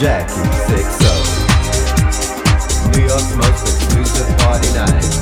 Y oh. New York's most exclusive party feliz.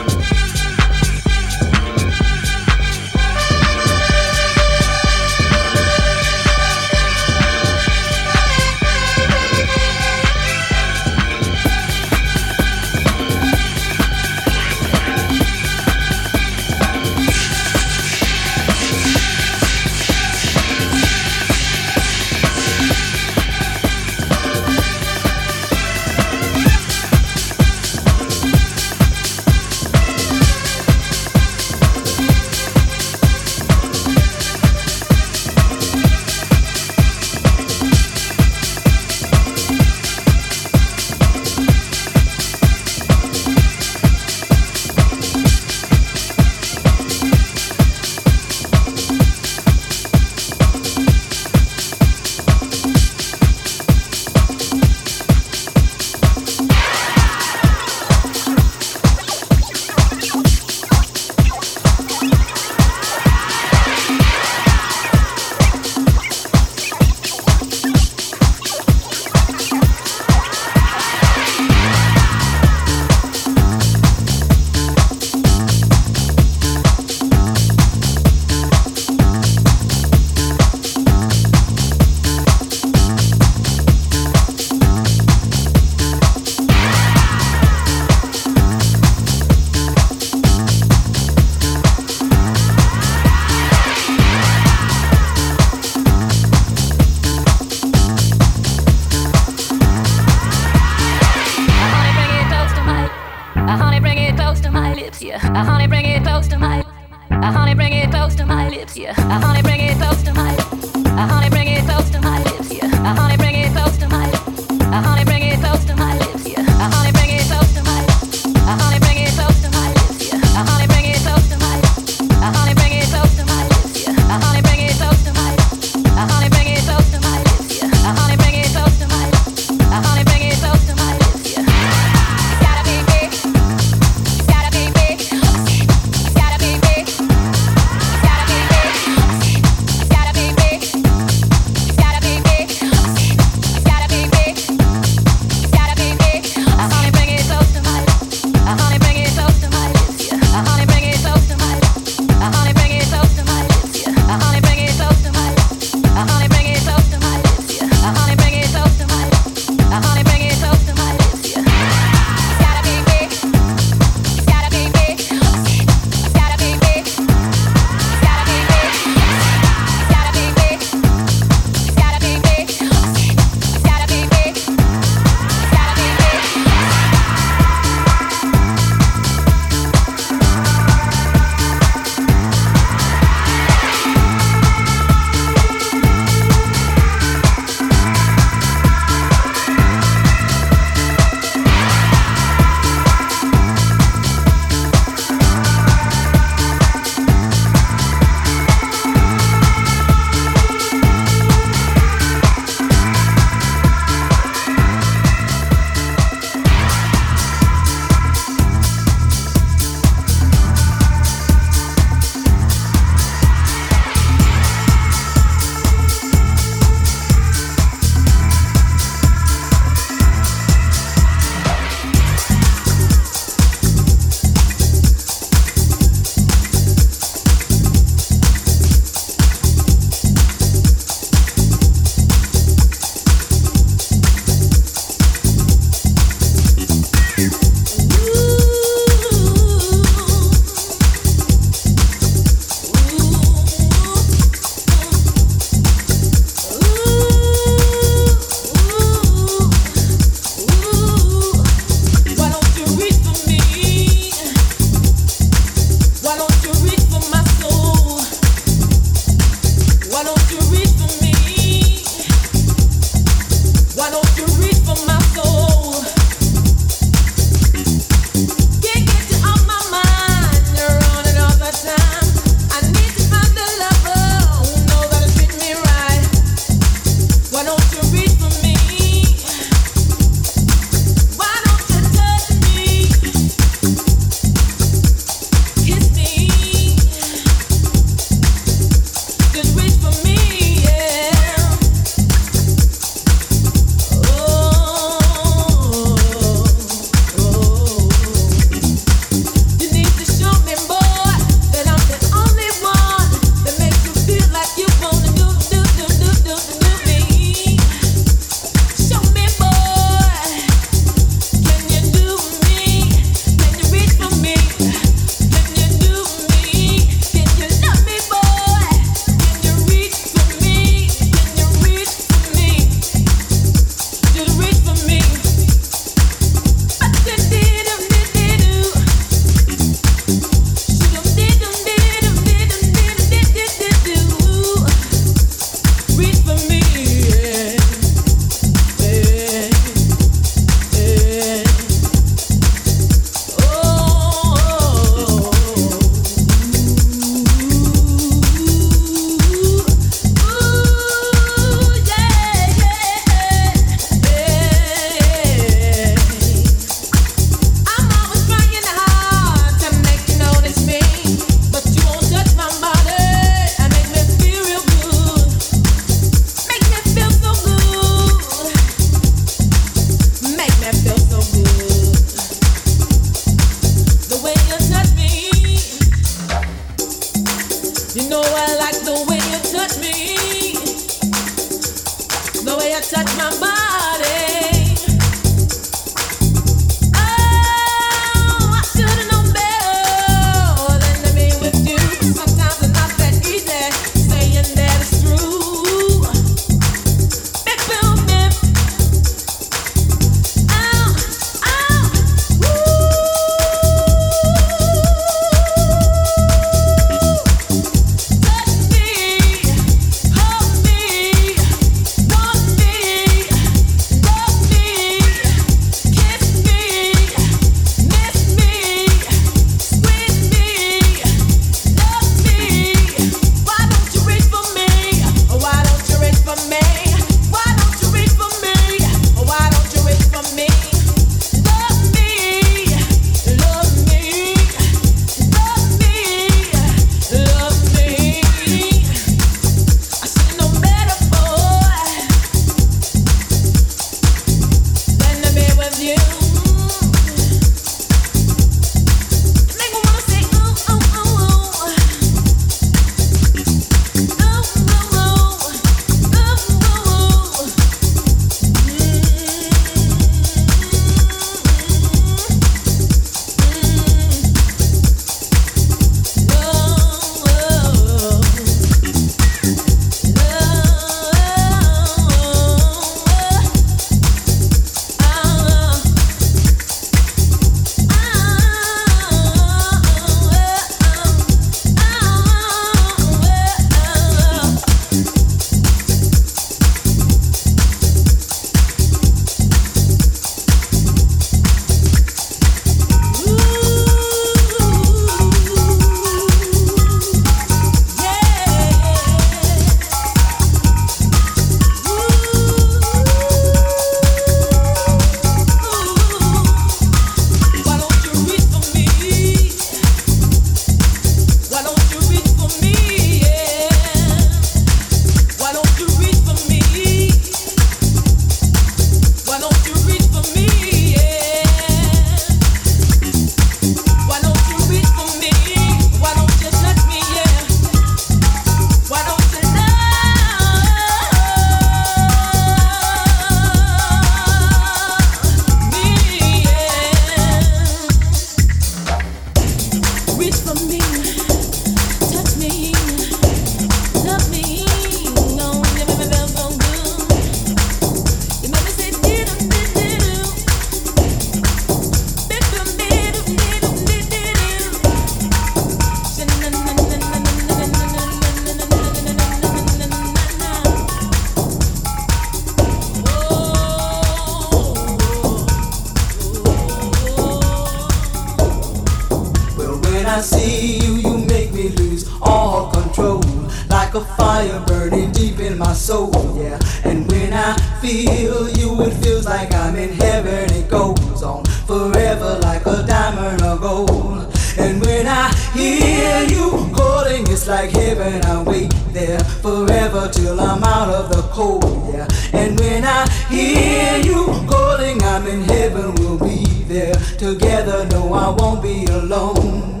And when I hear you calling, I'm in heaven, we'll be there together. No, I won't be alone.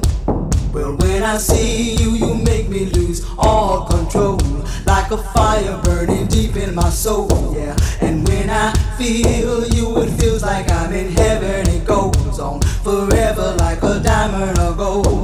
Well, when I see you, you make me lose all control. Like a fire burning deep in my soul, yeah. And when I feel you, it feels like I'm in heaven. It goes on forever like a diamond of gold.